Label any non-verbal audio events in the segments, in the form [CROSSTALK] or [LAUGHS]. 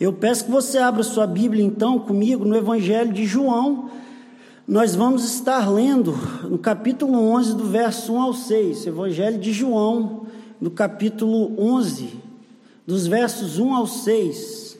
Eu peço que você abra sua Bíblia então comigo no Evangelho de João. Nós vamos estar lendo no capítulo 11, do verso 1 ao 6. Evangelho de João, no capítulo 11, dos versos 1 ao 6.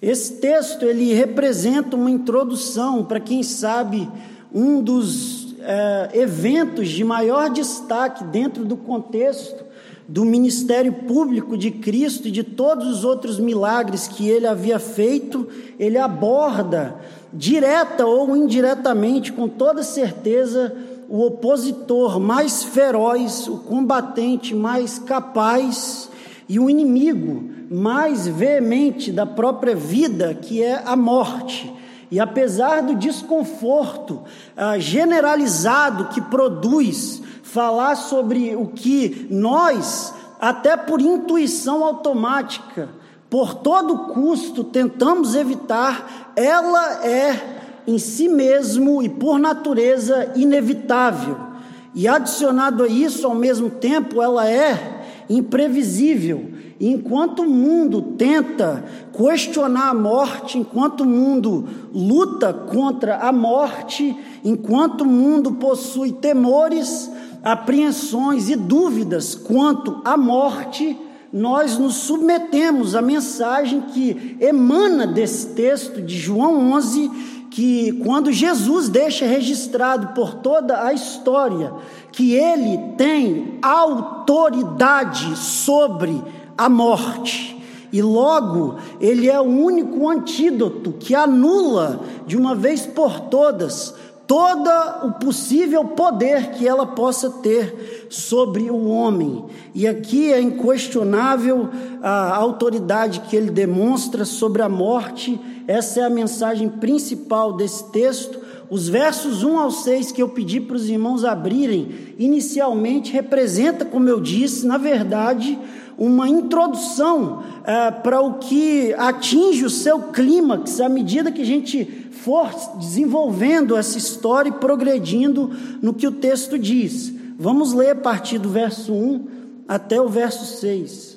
Esse texto ele representa uma introdução para quem sabe um dos é, eventos de maior destaque dentro do contexto do ministério público de Cristo e de todos os outros milagres que ele havia feito, ele aborda, direta ou indiretamente, com toda certeza, o opositor mais feroz, o combatente mais capaz e o inimigo mais veemente da própria vida, que é a morte. E apesar do desconforto ah, generalizado que produz falar sobre o que nós, até por intuição automática, por todo custo tentamos evitar, ela é em si mesmo e por natureza inevitável. E adicionado a isso, ao mesmo tempo, ela é imprevisível. Enquanto o mundo tenta questionar a morte, enquanto o mundo luta contra a morte, enquanto o mundo possui temores, apreensões e dúvidas quanto à morte, nós nos submetemos à mensagem que emana desse texto de João 11, que quando Jesus deixa registrado por toda a história que ele tem autoridade sobre a morte. E logo, ele é o único antídoto que anula de uma vez por todas todo o possível poder que ela possa ter sobre o homem. E aqui é inquestionável a autoridade que ele demonstra sobre a morte. Essa é a mensagem principal desse texto. Os versos 1 ao 6 que eu pedi para os irmãos abrirem, inicialmente representa, como eu disse, na verdade, uma introdução é, para o que atinge o seu clímax à medida que a gente for desenvolvendo essa história e progredindo no que o texto diz. Vamos ler a partir do verso 1 até o verso 6.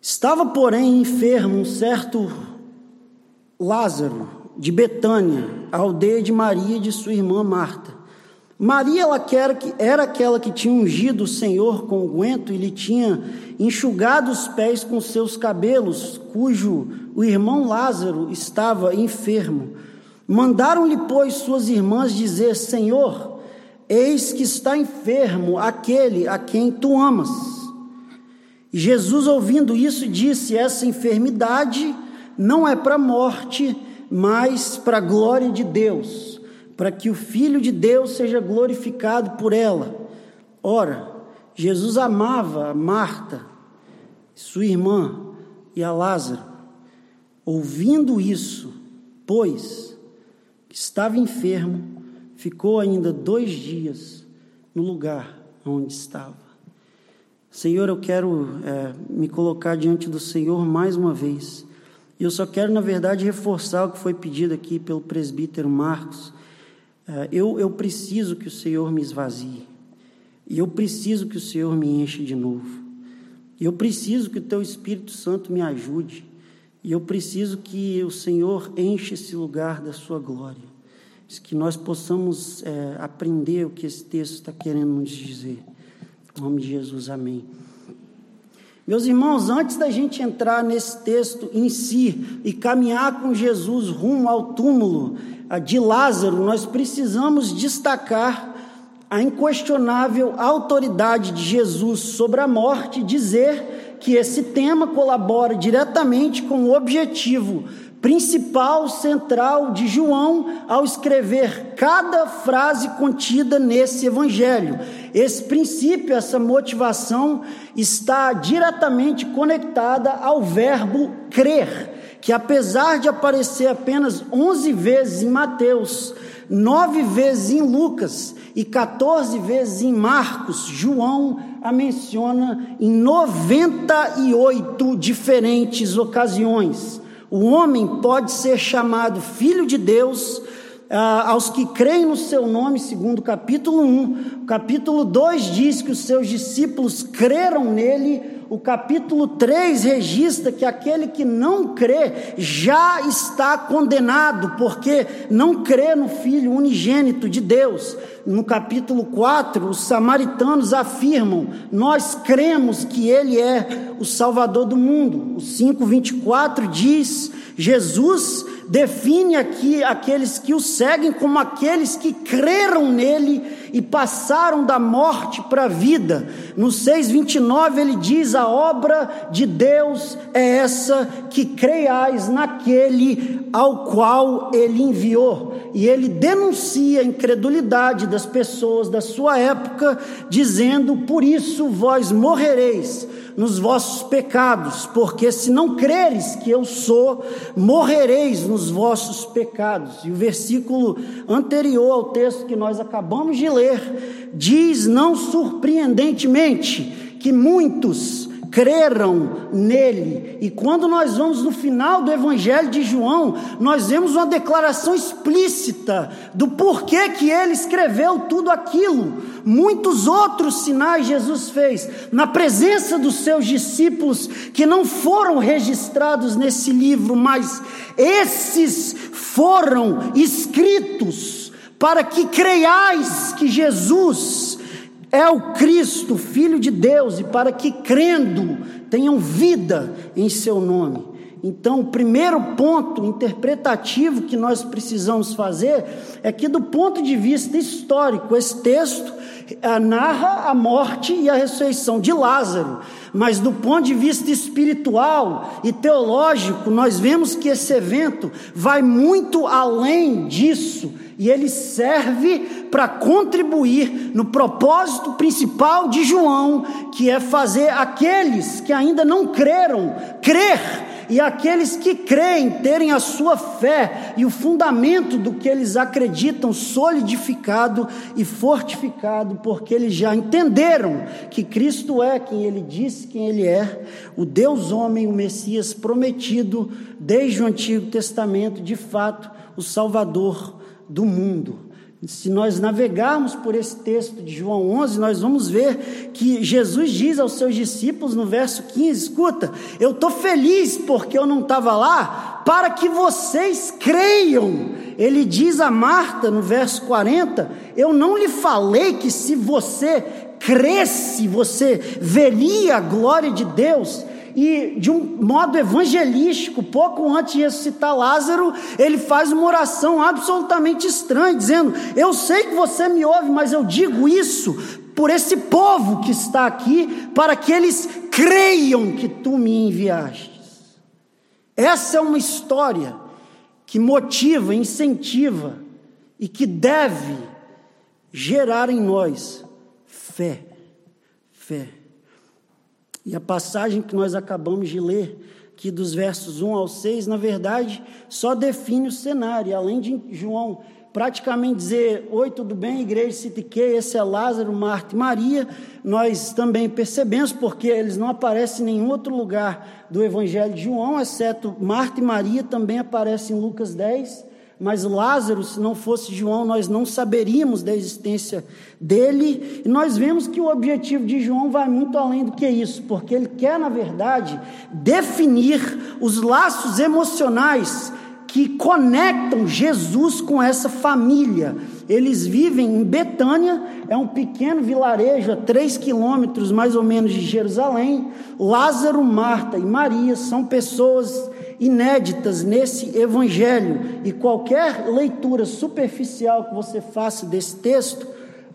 Estava, porém, enfermo um certo Lázaro de Betânia, a aldeia de Maria e de sua irmã Marta. Maria ela era aquela que tinha ungido o Senhor com o guento e lhe tinha enxugado os pés com seus cabelos, cujo o irmão Lázaro estava enfermo. Mandaram-lhe, pois, suas irmãs dizer: Senhor, eis que está enfermo aquele a quem tu amas. Jesus, ouvindo isso, disse: Essa enfermidade não é para a morte, mas para a glória de Deus para que o Filho de Deus seja glorificado por ela. Ora, Jesus amava Marta, sua irmã e a Lázaro. Ouvindo isso, pois que estava enfermo, ficou ainda dois dias no lugar onde estava. Senhor, eu quero é, me colocar diante do Senhor mais uma vez. E eu só quero, na verdade, reforçar o que foi pedido aqui pelo presbítero Marcos eu, eu preciso que o Senhor me esvazie. E eu preciso que o Senhor me enche de novo. E eu preciso que o Teu Espírito Santo me ajude. E eu preciso que o Senhor enche esse lugar da Sua glória. Que nós possamos é, aprender o que esse texto está querendo nos dizer. Em nome de Jesus, amém. Meus irmãos, antes da gente entrar nesse texto em si e caminhar com Jesus rumo ao túmulo de Lázaro, nós precisamos destacar a inquestionável autoridade de Jesus sobre a morte, dizer que esse tema colabora diretamente com o objetivo principal, central de João ao escrever cada frase contida nesse evangelho. Esse princípio, essa motivação está diretamente conectada ao verbo crer, que apesar de aparecer apenas 11 vezes em Mateus, 9 vezes em Lucas e 14 vezes em Marcos, João a menciona em 98 diferentes ocasiões. O homem pode ser chamado filho de Deus ah, aos que creem no seu nome, segundo o capítulo 1. O capítulo 2 diz que os seus discípulos creram nele o capítulo 3 registra que aquele que não crê já está condenado, porque não crê no Filho unigênito de Deus. No capítulo 4, os samaritanos afirmam: Nós cremos que Ele é o Salvador do mundo. O 5,24 diz: Jesus define aqui aqueles que o seguem como aqueles que creram nele e passaram da morte para a vida. No 6:29 ele diz: "A obra de Deus é essa que creiais naquele ao qual ele enviou". E ele denuncia a incredulidade das pessoas da sua época, dizendo: "Por isso vós morrereis" nos vossos pecados, porque se não creres que eu sou, morrereis nos vossos pecados. E o versículo anterior ao texto que nós acabamos de ler diz, não surpreendentemente, que muitos creram nele. E quando nós vamos no final do Evangelho de João, nós vemos uma declaração explícita do porquê que ele escreveu tudo aquilo. Muitos outros sinais Jesus fez na presença dos seus discípulos que não foram registrados nesse livro, mas esses foram escritos para que creiais que Jesus é o Cristo, Filho de Deus, e para que crendo tenham vida em seu nome. Então, o primeiro ponto interpretativo que nós precisamos fazer é que, do ponto de vista histórico, esse texto narra a morte e a ressurreição de Lázaro, mas do ponto de vista espiritual e teológico, nós vemos que esse evento vai muito além disso e ele serve para contribuir no propósito principal de João, que é fazer aqueles que ainda não creram crer e aqueles que creem terem a sua fé e o fundamento do que eles acreditam solidificado e fortificado, porque eles já entenderam que Cristo é quem ele disse quem ele é, o Deus homem, o Messias prometido desde o Antigo Testamento, de fato, o Salvador do mundo. Se nós navegarmos por esse texto de João 11, nós vamos ver que Jesus diz aos seus discípulos no verso 15: Escuta, eu estou feliz porque eu não estava lá, para que vocês creiam. Ele diz a Marta no verso 40: Eu não lhe falei que se você cresce, você veria a glória de Deus e de um modo evangelístico, pouco antes de ressuscitar Lázaro, ele faz uma oração absolutamente estranha, dizendo: Eu sei que você me ouve, mas eu digo isso por esse povo que está aqui, para que eles creiam que tu me enviaste. Essa é uma história que motiva, incentiva e que deve gerar em nós fé. Fé. E a passagem que nós acabamos de ler, que dos versos 1 ao 6, na verdade, só define o cenário. Além de João praticamente dizer: Oi, tudo bem, igreja Citiquei, esse é Lázaro, Marta e Maria, nós também percebemos, porque eles não aparecem em nenhum outro lugar do Evangelho de João, exceto Marta e Maria, também aparecem em Lucas 10 mas Lázaro, se não fosse João, nós não saberíamos da existência dele. E nós vemos que o objetivo de João vai muito além do que isso, porque ele quer, na verdade, definir os laços emocionais que conectam Jesus com essa família. Eles vivem em Betânia, é um pequeno vilarejo a três quilômetros mais ou menos de Jerusalém. Lázaro, Marta e Maria são pessoas inéditas nesse evangelho, e qualquer leitura superficial que você faça desse texto,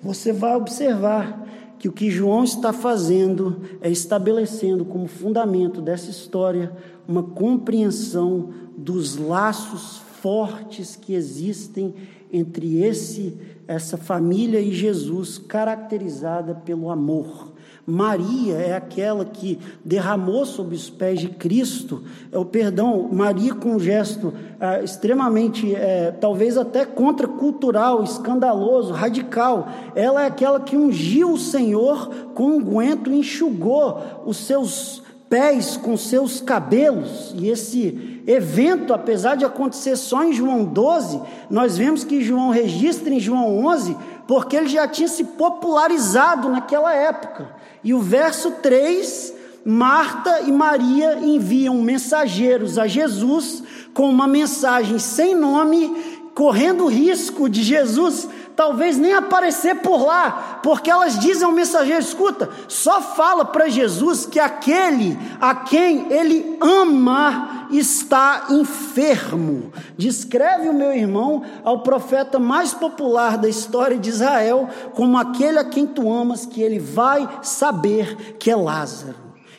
você vai observar que o que João está fazendo é estabelecendo como fundamento dessa história uma compreensão dos laços fortes que existem entre esse essa família e Jesus, caracterizada pelo amor. Maria é aquela que derramou sobre os pés de Cristo, é o perdão, Maria com um gesto é, extremamente, é, talvez até contracultural, escandaloso, radical. Ela é aquela que ungiu o Senhor com unguento e enxugou os seus pés com seus cabelos, e esse evento, apesar de acontecer só em João 12, nós vemos que João registra em João 11, porque ele já tinha se popularizado naquela época. E o verso 3, Marta e Maria enviam mensageiros a Jesus com uma mensagem sem nome, correndo risco de Jesus talvez nem aparecer por lá, porque elas dizem ao mensageiro: escuta, só fala para Jesus que aquele a quem ele ama está enfermo. Descreve o meu irmão ao profeta mais popular da história de Israel como aquele a quem tu amas, que ele vai saber que é Lázaro.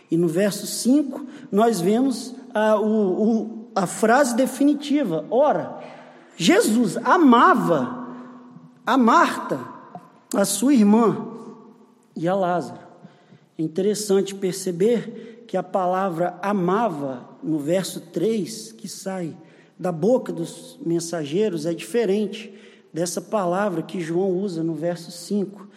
E no verso 5 nós vemos a, o, o, a frase definitiva: ora, Jesus amava a Marta, a sua irmã e a Lázaro. É interessante perceber que a palavra amava, no verso 3, que sai da boca dos mensageiros, é diferente dessa palavra que João usa no verso 5.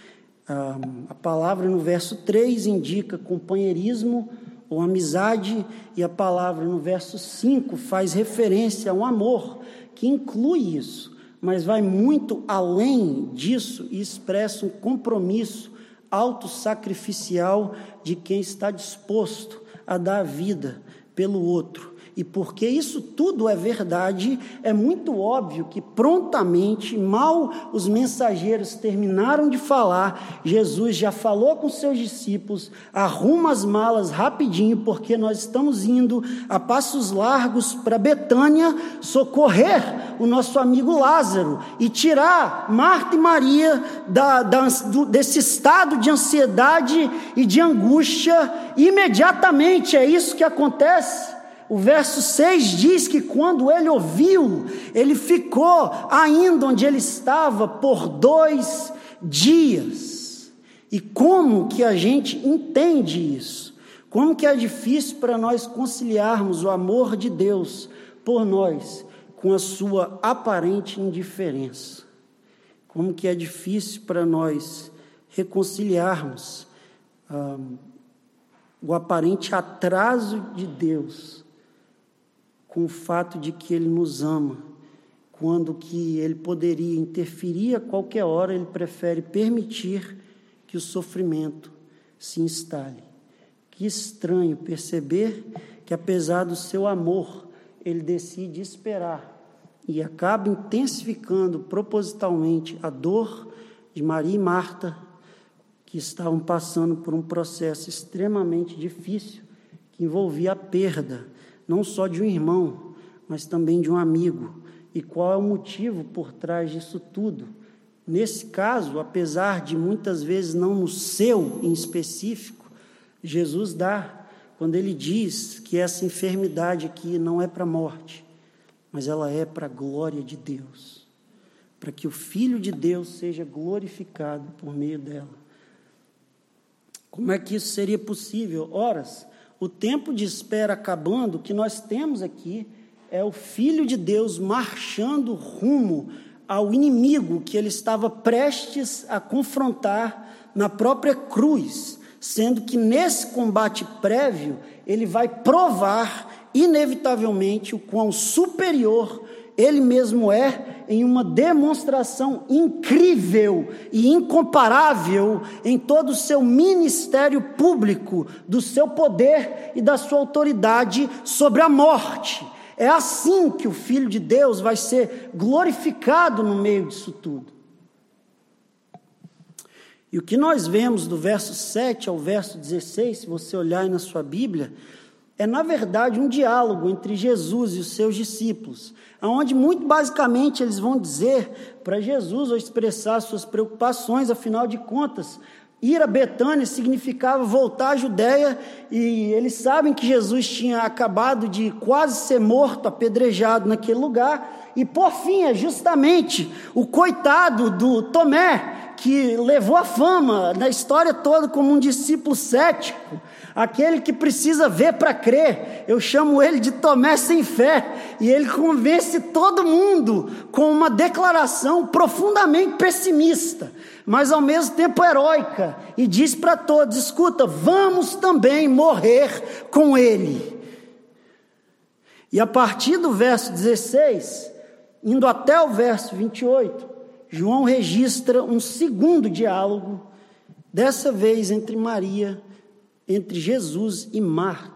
A palavra no verso 3 indica companheirismo ou amizade, e a palavra no verso 5 faz referência a um amor que inclui isso mas vai muito além disso e expressa um compromisso autossacrificial de quem está disposto a dar a vida pelo outro. E porque isso tudo é verdade, é muito óbvio que prontamente, mal os mensageiros terminaram de falar, Jesus já falou com seus discípulos: arruma as malas rapidinho, porque nós estamos indo a passos largos para Betânia socorrer o nosso amigo Lázaro e tirar Marta e Maria da, da, do, desse estado de ansiedade e de angústia imediatamente. É isso que acontece. O verso 6 diz que quando ele ouviu, ele ficou ainda onde ele estava por dois dias. E como que a gente entende isso? Como que é difícil para nós conciliarmos o amor de Deus por nós com a sua aparente indiferença? Como que é difícil para nós reconciliarmos ah, o aparente atraso de Deus com o fato de que Ele nos ama, quando que Ele poderia interferir a qualquer hora, Ele prefere permitir que o sofrimento se instale. Que estranho perceber que, apesar do seu amor, Ele decide esperar e acaba intensificando propositalmente a dor de Maria e Marta, que estavam passando por um processo extremamente difícil, que envolvia a perda não só de um irmão, mas também de um amigo. E qual é o motivo por trás disso tudo? Nesse caso, apesar de muitas vezes não no seu em específico, Jesus dá quando ele diz que essa enfermidade aqui não é para a morte, mas ela é para a glória de Deus, para que o Filho de Deus seja glorificado por meio dela. Como é que isso seria possível? Horas, o tempo de espera acabando, o que nós temos aqui é o Filho de Deus marchando rumo ao inimigo que ele estava prestes a confrontar na própria cruz, sendo que nesse combate prévio ele vai provar inevitavelmente o quão superior ele mesmo é em uma demonstração incrível e incomparável em todo o seu ministério público, do seu poder e da sua autoridade sobre a morte. É assim que o Filho de Deus vai ser glorificado no meio disso tudo. E o que nós vemos do verso 7 ao verso 16, se você olhar aí na sua Bíblia, é na verdade um diálogo entre Jesus e os seus discípulos, onde muito basicamente eles vão dizer para Jesus ou expressar suas preocupações, afinal de contas, ir a Betânia significava voltar à Judéia e eles sabem que Jesus tinha acabado de quase ser morto, apedrejado naquele lugar, e por fim é justamente o coitado do Tomé que levou a fama na história toda como um discípulo cético aquele que precisa ver para crer. Eu chamo ele de Tomé sem fé, e ele convence todo mundo com uma declaração profundamente pessimista, mas ao mesmo tempo heróica, e diz para todos: escuta, vamos também morrer com ele. E a partir do verso 16, indo até o verso 28, João registra um segundo diálogo, dessa vez entre Maria, entre Jesus e Marta.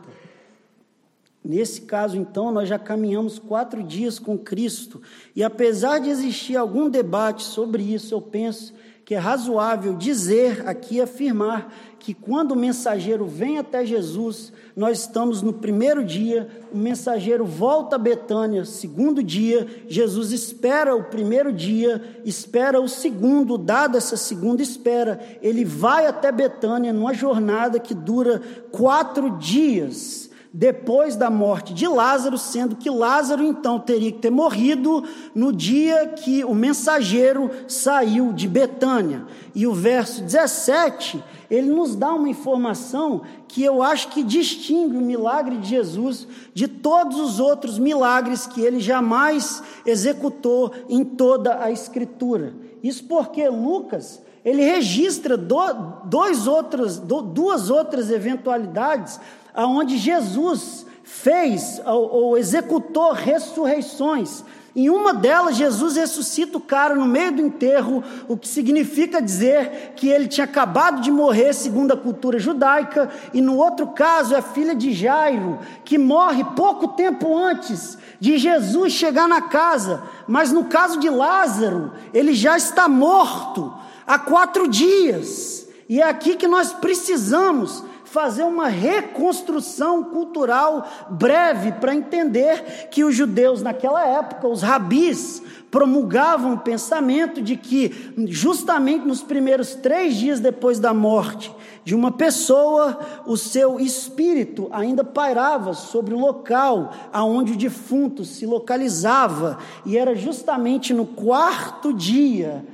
Nesse caso, então, nós já caminhamos quatro dias com Cristo, e apesar de existir algum debate sobre isso, eu penso que é razoável dizer aqui, afirmar, que quando o mensageiro vem até Jesus, nós estamos no primeiro dia, o mensageiro volta a Betânia, segundo dia, Jesus espera o primeiro dia, espera o segundo, dada essa segunda espera, ele vai até Betânia numa jornada que dura quatro dias depois da morte de Lázaro, sendo que Lázaro então teria que ter morrido no dia que o mensageiro saiu de Betânia. E o verso 17, ele nos dá uma informação que eu acho que distingue o milagre de Jesus de todos os outros milagres que ele jamais executou em toda a Escritura. Isso porque Lucas ele registra dois outros, duas outras eventualidades aonde Jesus fez ou, ou executou ressurreições. Em uma delas, Jesus ressuscita o cara no meio do enterro, o que significa dizer que ele tinha acabado de morrer, segundo a cultura judaica, e no outro caso, é a filha de Jairo, que morre pouco tempo antes de Jesus chegar na casa. Mas no caso de Lázaro, ele já está morto há quatro dias. E é aqui que nós precisamos fazer uma reconstrução cultural breve para entender que os judeus naquela época, os rabis, promulgavam o pensamento de que, justamente nos primeiros três dias depois da morte de uma pessoa, o seu espírito ainda pairava sobre o local aonde o defunto se localizava, e era justamente no quarto dia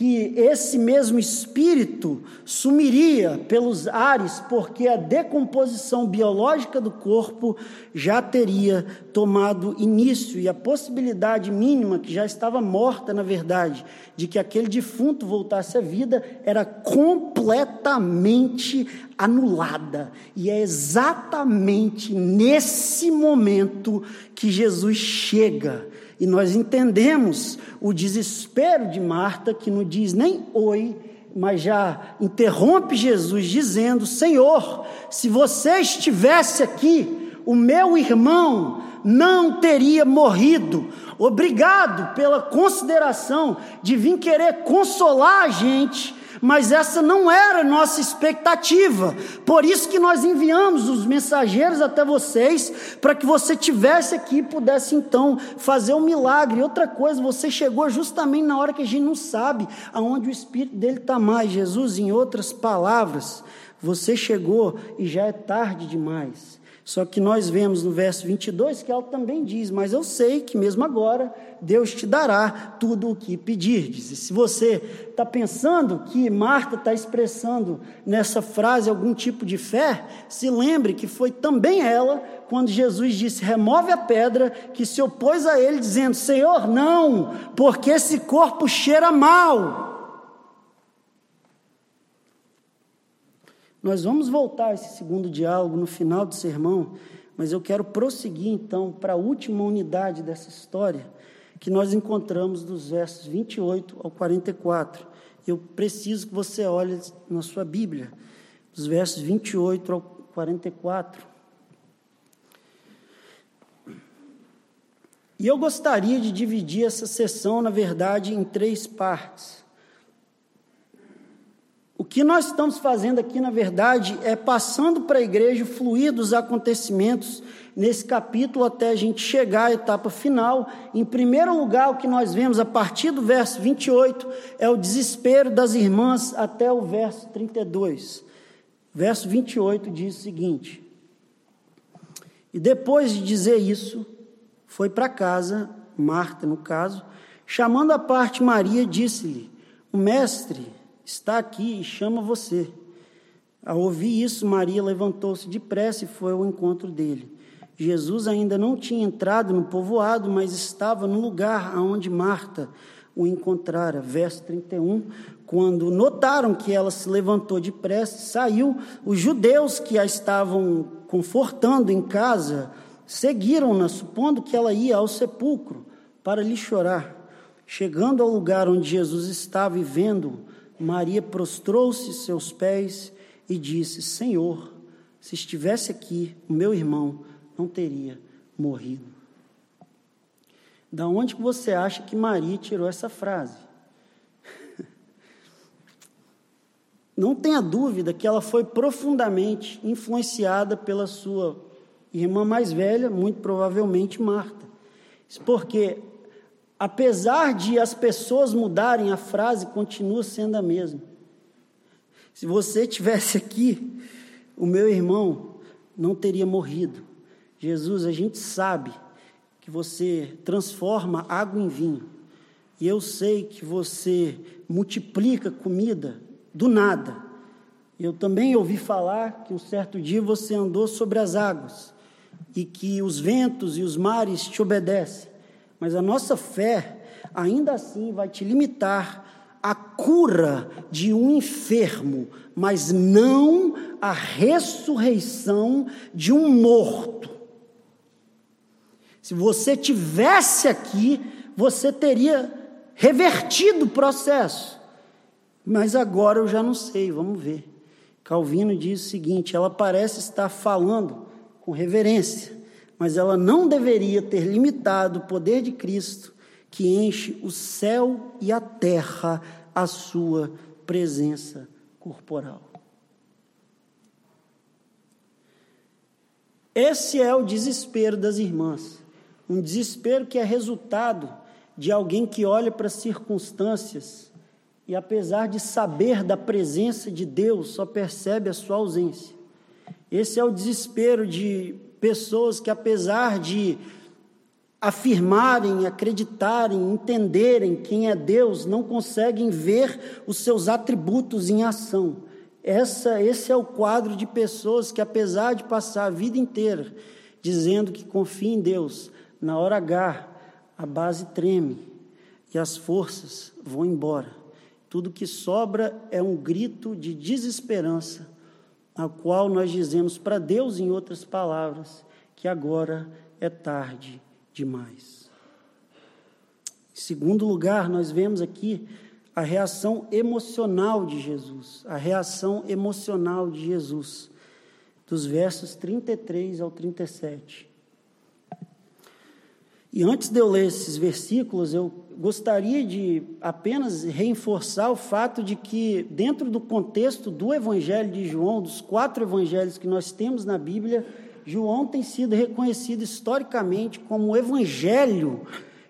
que esse mesmo espírito sumiria pelos ares, porque a decomposição biológica do corpo já teria tomado início e a possibilidade mínima, que já estava morta na verdade, de que aquele defunto voltasse à vida, era completamente anulada. E é exatamente nesse momento que Jesus chega e nós entendemos o desespero de Marta, que não diz nem oi, mas já interrompe Jesus, dizendo: Senhor, se você estivesse aqui, o meu irmão não teria morrido. Obrigado pela consideração de vir querer consolar a gente mas essa não era nossa expectativa. Por isso que nós enviamos os mensageiros até vocês, para que você tivesse aqui e pudesse então fazer um milagre. Outra coisa, você chegou justamente na hora que a gente não sabe aonde o Espírito dele está mais. Jesus, em outras palavras, você chegou e já é tarde demais. Só que nós vemos no verso 22 que ela também diz: Mas eu sei que mesmo agora Deus te dará tudo o que pedirdes. E se você está pensando que Marta está expressando nessa frase algum tipo de fé, se lembre que foi também ela, quando Jesus disse: Remove a pedra, que se opôs a ele, dizendo: Senhor, não, porque esse corpo cheira mal. Nós vamos voltar a esse segundo diálogo no final do sermão, mas eu quero prosseguir então para a última unidade dessa história, que nós encontramos dos versos 28 ao 44. Eu preciso que você olhe na sua Bíblia, dos versos 28 ao 44. E eu gostaria de dividir essa sessão, na verdade, em três partes. Que nós estamos fazendo aqui, na verdade, é passando para a igreja fluir dos acontecimentos nesse capítulo até a gente chegar à etapa final. Em primeiro lugar, o que nós vemos a partir do verso 28 é o desespero das irmãs até o verso 32. Verso 28 diz o seguinte: E depois de dizer isso, foi para casa, Marta no caso, chamando a parte Maria, disse-lhe: O mestre está aqui e chama você. Ao ouvir isso, Maria levantou-se depressa e foi ao encontro dele. Jesus ainda não tinha entrado no povoado, mas estava no lugar aonde Marta o encontrara. Verso 31. Quando notaram que ela se levantou depressa, saiu. Os judeus que a estavam confortando em casa seguiram-na, supondo que ela ia ao sepulcro para lhe chorar. Chegando ao lugar onde Jesus estava e vendo, Maria prostrou-se seus pés e disse: Senhor, se estivesse aqui, o meu irmão não teria morrido. Da onde você acha que Maria tirou essa frase? [LAUGHS] Não tenha dúvida que ela foi profundamente influenciada pela sua irmã mais velha, muito provavelmente Marta. Porque, apesar de as pessoas mudarem, a frase continua sendo a mesma. Se você tivesse aqui, o meu irmão não teria morrido. Jesus, a gente sabe que você transforma água em vinho. E eu sei que você multiplica comida do nada. Eu também ouvi falar que um certo dia você andou sobre as águas e que os ventos e os mares te obedecem. Mas a nossa fé, ainda assim, vai te limitar à cura de um enfermo, mas não à ressurreição de um morto. Se você tivesse aqui, você teria revertido o processo. Mas agora eu já não sei, vamos ver. Calvino diz o seguinte: ela parece estar falando com reverência, mas ela não deveria ter limitado o poder de Cristo que enche o céu e a terra a sua presença corporal. Esse é o desespero das irmãs, um desespero que é resultado de alguém que olha para as circunstâncias e apesar de saber da presença de Deus, só percebe a sua ausência. Esse é o desespero de pessoas que, apesar de afirmarem, acreditarem, entenderem quem é Deus, não conseguem ver os seus atributos em ação. Essa, esse é o quadro de pessoas que, apesar de passar a vida inteira dizendo que confia em Deus, na hora H, a base treme e as forças vão embora. Tudo que sobra é um grito de desesperança, a qual nós dizemos para Deus, em outras palavras, que agora é tarde demais. Em segundo lugar, nós vemos aqui a reação emocional de Jesus, a reação emocional de Jesus, dos versos 33 ao 37. E antes de eu ler esses versículos, eu gostaria de apenas reforçar o fato de que, dentro do contexto do Evangelho de João, dos quatro evangelhos que nós temos na Bíblia, João tem sido reconhecido historicamente como o evangelho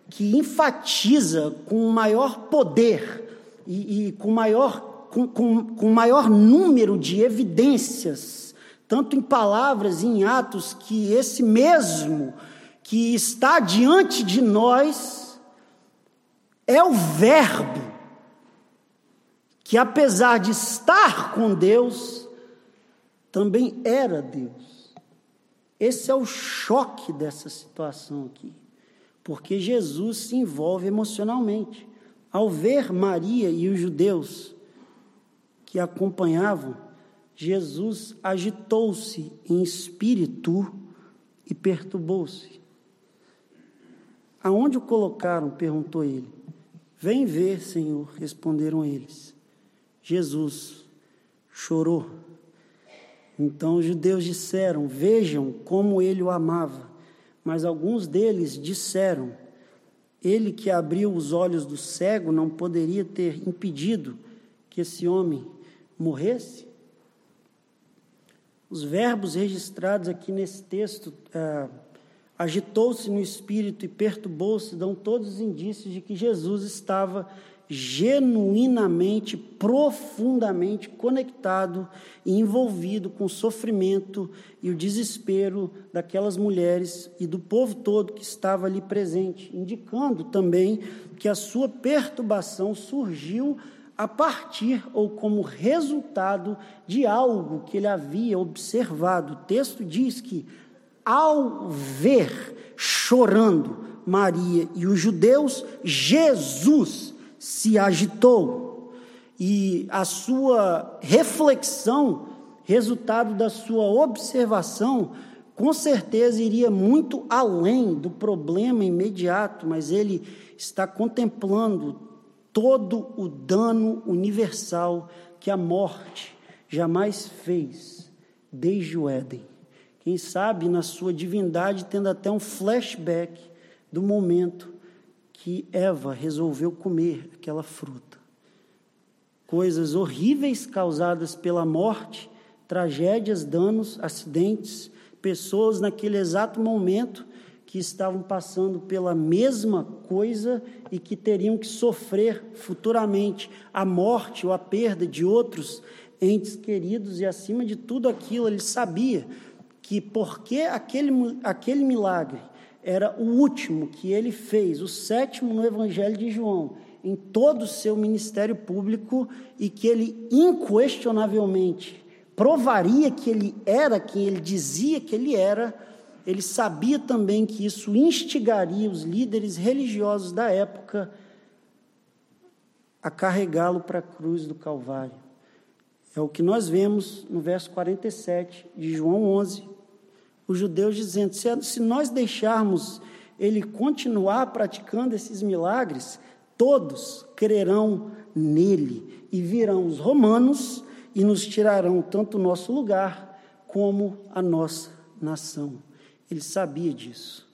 que enfatiza com maior poder e, e com, maior, com, com, com maior número de evidências, tanto em palavras e em atos, que esse mesmo que está diante de nós é o Verbo, que apesar de estar com Deus, também era Deus. Esse é o choque dessa situação aqui, porque Jesus se envolve emocionalmente. Ao ver Maria e os judeus que acompanhavam, Jesus agitou-se em espírito e perturbou-se. Aonde o colocaram? perguntou ele. Vem ver, Senhor, responderam eles. Jesus chorou. Então os judeus disseram: Vejam como ele o amava. Mas alguns deles disseram: Ele que abriu os olhos do cego não poderia ter impedido que esse homem morresse? Os verbos registrados aqui nesse texto. Ah, agitou-se no espírito e perturbou-se, dão todos os indícios de que Jesus estava genuinamente, profundamente conectado e envolvido com o sofrimento e o desespero daquelas mulheres e do povo todo que estava ali presente, indicando também que a sua perturbação surgiu a partir ou como resultado de algo que ele havia observado. O texto diz que ao ver chorando Maria e os judeus, Jesus se agitou. E a sua reflexão, resultado da sua observação, com certeza iria muito além do problema imediato, mas ele está contemplando todo o dano universal que a morte jamais fez desde o Éden. Quem sabe na sua divindade tendo até um flashback do momento que Eva resolveu comer aquela fruta. Coisas horríveis causadas pela morte, tragédias, danos, acidentes, pessoas naquele exato momento que estavam passando pela mesma coisa e que teriam que sofrer futuramente a morte ou a perda de outros entes queridos, e acima de tudo aquilo, ele sabia que porque aquele, aquele milagre era o último que ele fez, o sétimo no Evangelho de João, em todo o seu ministério público, e que ele inquestionavelmente provaria que ele era quem ele dizia que ele era ele sabia também que isso instigaria os líderes religiosos da época a carregá-lo para a cruz do Calvário. É o que nós vemos no verso 47 de João 11. Os judeus dizendo: se nós deixarmos ele continuar praticando esses milagres, todos crerão nele e virão os romanos e nos tirarão tanto o nosso lugar como a nossa nação. Ele sabia disso.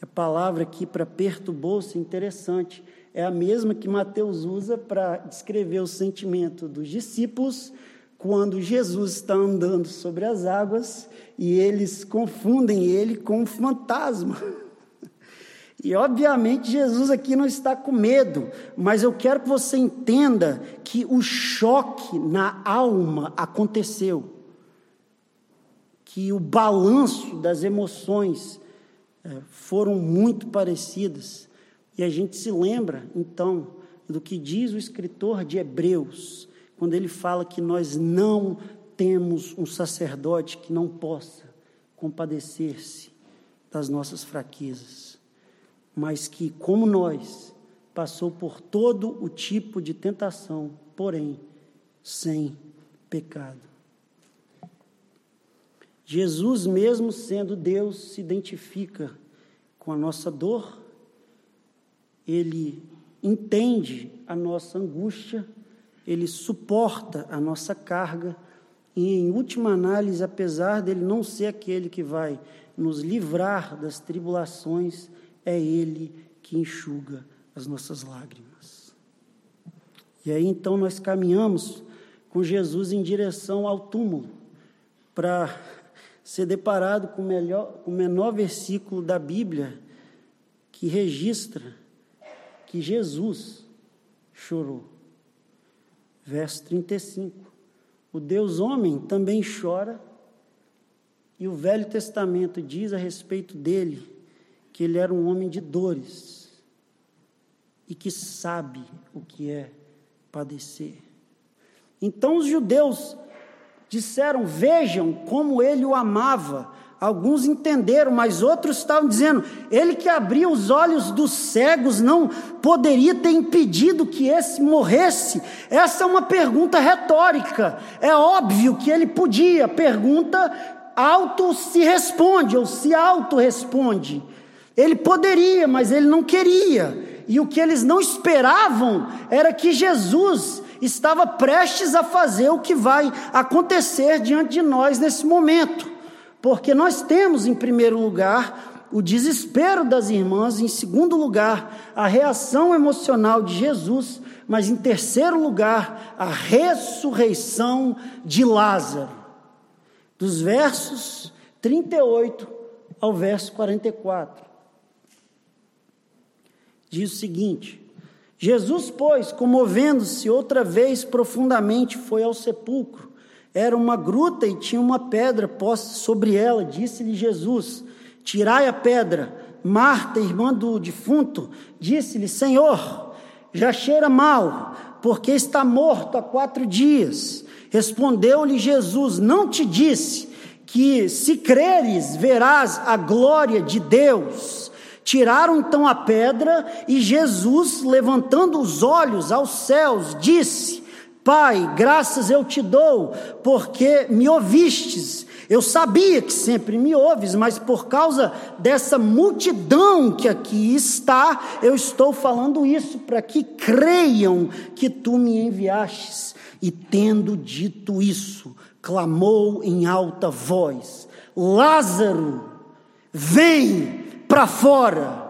A palavra aqui para perturbou-se, interessante, é a mesma que Mateus usa para descrever o sentimento dos discípulos quando Jesus está andando sobre as águas e eles confundem ele com um fantasma. [LAUGHS] E obviamente Jesus aqui não está com medo, mas eu quero que você entenda que o choque na alma aconteceu que o balanço das emoções é, foram muito parecidas. E a gente se lembra, então, do que diz o escritor de Hebreus, quando ele fala que nós não temos um sacerdote que não possa compadecer-se das nossas fraquezas, mas que, como nós, passou por todo o tipo de tentação, porém sem pecado. Jesus, mesmo sendo Deus, se identifica com a nossa dor, ele entende a nossa angústia, ele suporta a nossa carga, e em última análise, apesar dele não ser aquele que vai nos livrar das tribulações, é ele que enxuga as nossas lágrimas. E aí então nós caminhamos com Jesus em direção ao túmulo para ser deparado com o, melhor, o menor versículo da Bíblia que registra que Jesus chorou. Verso 35. O Deus homem também chora, e o Velho Testamento diz a respeito dele que ele era um homem de dores e que sabe o que é padecer. Então os judeus disseram: Vejam como ele o amava. Alguns entenderam, mas outros estavam dizendo: Ele que abria os olhos dos cegos não poderia ter impedido que esse morresse. Essa é uma pergunta retórica. É óbvio que ele podia. Pergunta auto se responde ou se auto responde. Ele poderia, mas ele não queria. E o que eles não esperavam era que Jesus estava prestes a fazer o que vai acontecer diante de nós nesse momento. Porque nós temos, em primeiro lugar, o desespero das irmãs, em segundo lugar, a reação emocional de Jesus, mas em terceiro lugar, a ressurreição de Lázaro. Dos versos 38 ao verso 44. Diz o seguinte: Jesus, pois, comovendo-se outra vez profundamente, foi ao sepulcro. Era uma gruta e tinha uma pedra posta sobre ela. Disse-lhe Jesus: Tirai a pedra. Marta, irmã do defunto, disse-lhe: Senhor, já cheira mal, porque está morto há quatro dias. Respondeu-lhe Jesus: Não te disse que, se creres, verás a glória de Deus. Tiraram então a pedra e Jesus, levantando os olhos aos céus, disse: Pai, graças eu te dou, porque me ouvistes. Eu sabia que sempre me ouves, mas por causa dessa multidão que aqui está, eu estou falando isso para que creiam que tu me enviastes. E tendo dito isso, clamou em alta voz: Lázaro, vem para fora.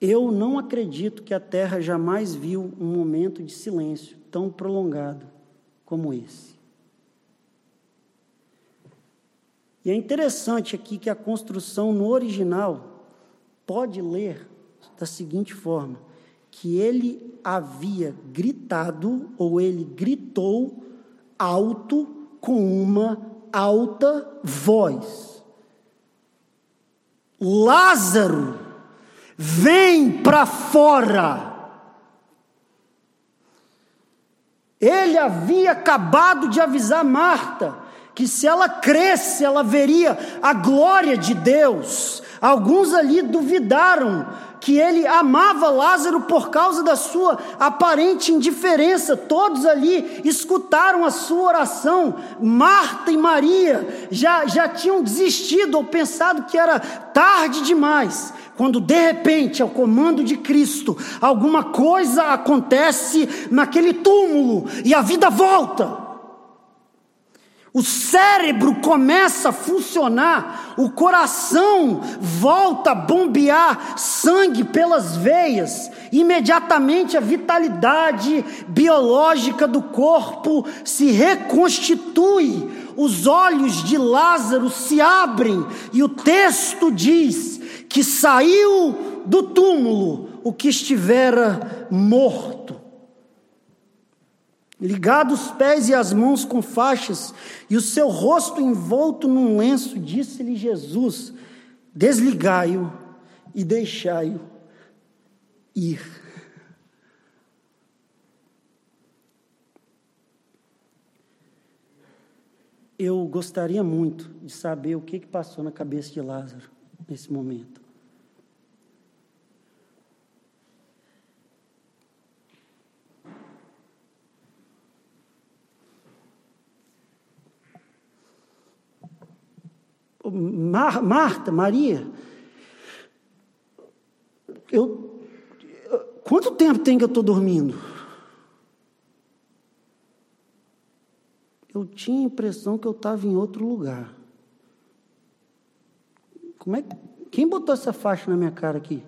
Eu não acredito que a terra jamais viu um momento de silêncio tão prolongado como esse. E é interessante aqui que a construção no original pode ler da seguinte forma: que ele havia gritado, ou ele gritou alto com uma alta voz. Lázaro, vem para fora. Ele havia acabado de avisar Marta que se ela cresce, ela veria a glória de Deus. Alguns ali duvidaram que ele amava Lázaro por causa da sua aparente indiferença. Todos ali escutaram a sua oração. Marta e Maria já, já tinham desistido ou pensado que era tarde demais. Quando de repente, ao comando de Cristo, alguma coisa acontece naquele túmulo e a vida volta. O cérebro começa a funcionar, o coração volta a bombear sangue pelas veias, imediatamente a vitalidade biológica do corpo se reconstitui, os olhos de Lázaro se abrem e o texto diz que saiu do túmulo o que estivera morto ligado os pés e as mãos com faixas, e o seu rosto envolto num lenço, disse-lhe Jesus: Desligai-o e deixai-o ir. Eu gostaria muito de saber o que, que passou na cabeça de Lázaro nesse momento. Mar, Marta, Maria, eu, quanto tempo tem que eu estou dormindo? Eu tinha a impressão que eu estava em outro lugar. Como é, quem botou essa faixa na minha cara aqui?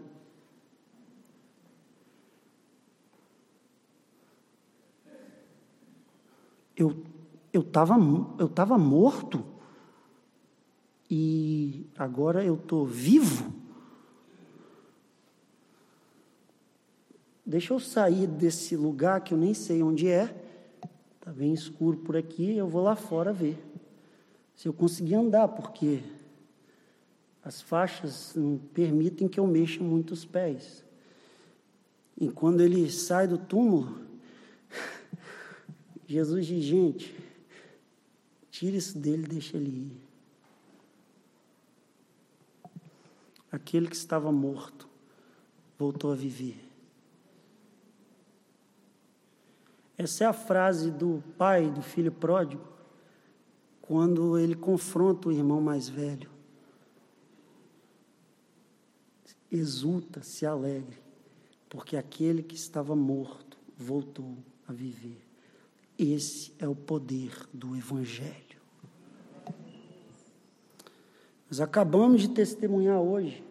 Eu eu estava eu tava morto e agora eu estou vivo. Deixa eu sair desse lugar que eu nem sei onde é. Está bem escuro por aqui, eu vou lá fora ver. Se eu conseguir andar, porque as faixas não permitem que eu mexa muito os pés. E quando ele sai do túmulo, [LAUGHS] Jesus diz: gente, tira isso dele, deixa ele ir. Aquele que estava morto voltou a viver. Essa é a frase do pai do filho pródigo, quando ele confronta o irmão mais velho. Exulta, se alegre, porque aquele que estava morto voltou a viver. Esse é o poder do Evangelho. Nós acabamos de testemunhar hoje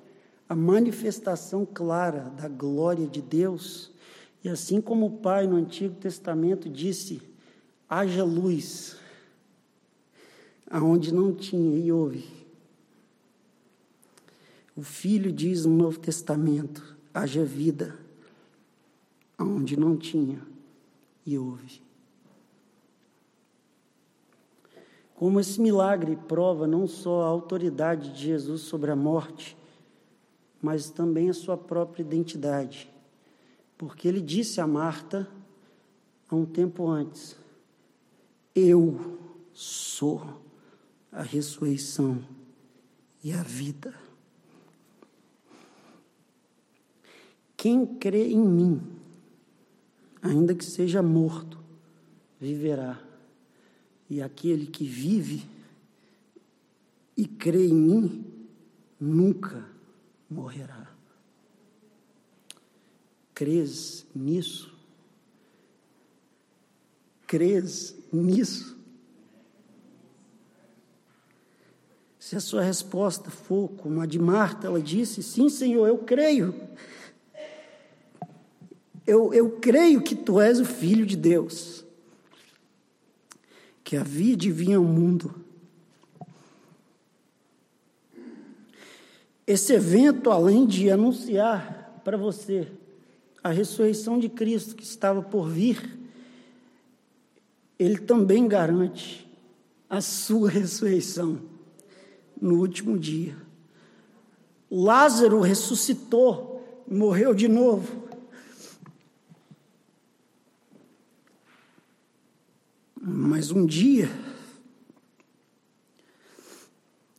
a manifestação clara da glória de Deus, e assim como o Pai no Antigo Testamento disse: haja luz, aonde não tinha, e houve. O Filho diz no Novo Testamento: haja vida, aonde não tinha, e houve. Como esse milagre prova não só a autoridade de Jesus sobre a morte, mas também a sua própria identidade. Porque ele disse a Marta, há um tempo antes: Eu sou a ressurreição e a vida. Quem crê em mim, ainda que seja morto, viverá. E aquele que vive e crê em mim, nunca morrerá. Crês nisso? Crês nisso? Se a sua resposta for como a de Marta, ela disse: Sim, Senhor, eu creio. Eu, eu creio que tu és o Filho de Deus, que havia de vir ao mundo. Esse evento, além de anunciar para você a ressurreição de Cristo que estava por vir, ele também garante a sua [LAUGHS] ressurreição no último dia. Lázaro ressuscitou, morreu de novo. Mas um dia,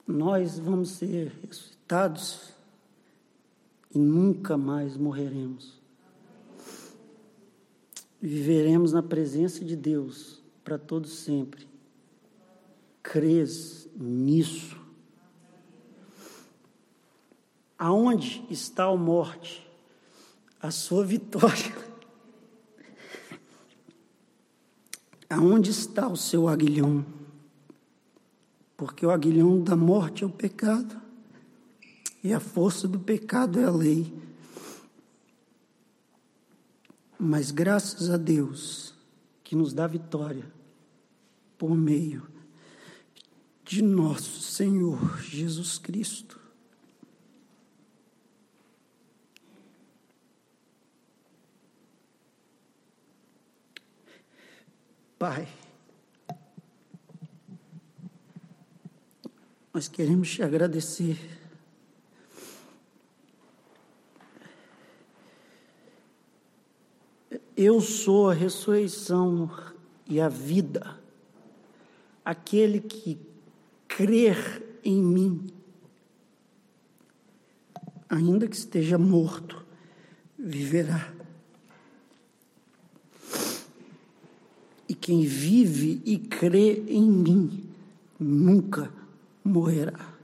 nós vamos ser ressuscitados e nunca mais morreremos. Viveremos na presença de Deus para todo sempre. Crês nisso? Aonde está a morte? A sua vitória. [LAUGHS] Aonde está o seu aguilhão? Porque o aguilhão da morte é o pecado, e a força do pecado é a lei. Mas graças a Deus que nos dá vitória por meio de nosso Senhor Jesus Cristo. Pai, nós queremos te agradecer. Eu sou a ressurreição e a vida. Aquele que crer em mim, ainda que esteja morto, viverá. Quem vive e crê em mim nunca morrerá.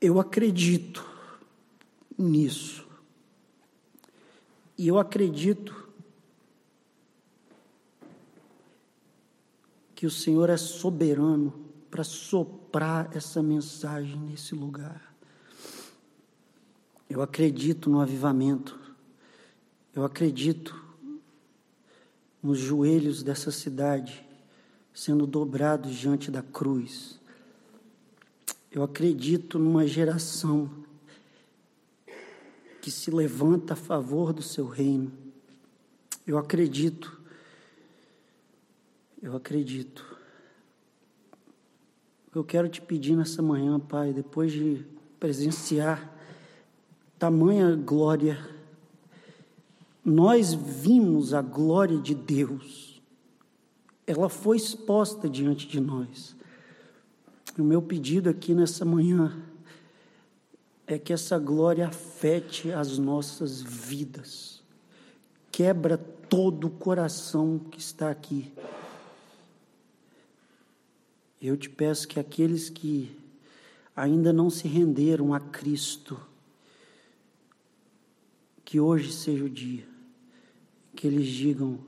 Eu acredito nisso. E eu acredito que o Senhor é soberano para soprar essa mensagem nesse lugar. Eu acredito no avivamento. Eu acredito nos joelhos dessa cidade sendo dobrados diante da cruz. Eu acredito numa geração que se levanta a favor do seu reino. Eu acredito, eu acredito. Eu quero te pedir nessa manhã, Pai, depois de presenciar tamanha glória nós vimos a glória de Deus, ela foi exposta diante de nós. O meu pedido aqui nessa manhã é que essa glória afete as nossas vidas, quebra todo o coração que está aqui. Eu te peço que aqueles que ainda não se renderam a Cristo, que hoje seja o dia que eles digam: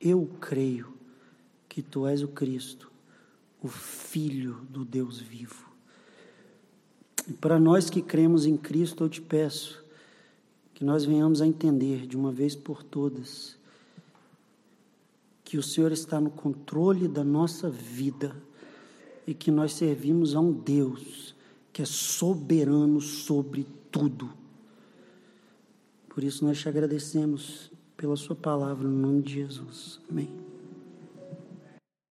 Eu creio que tu és o Cristo, o Filho do Deus vivo. E para nós que cremos em Cristo, eu te peço que nós venhamos a entender de uma vez por todas que o Senhor está no controle da nossa vida e que nós servimos a um Deus que é soberano sobre tudo. Por isso nós te agradecemos pela Sua palavra, no nome de Jesus. Amém.